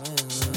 Mm.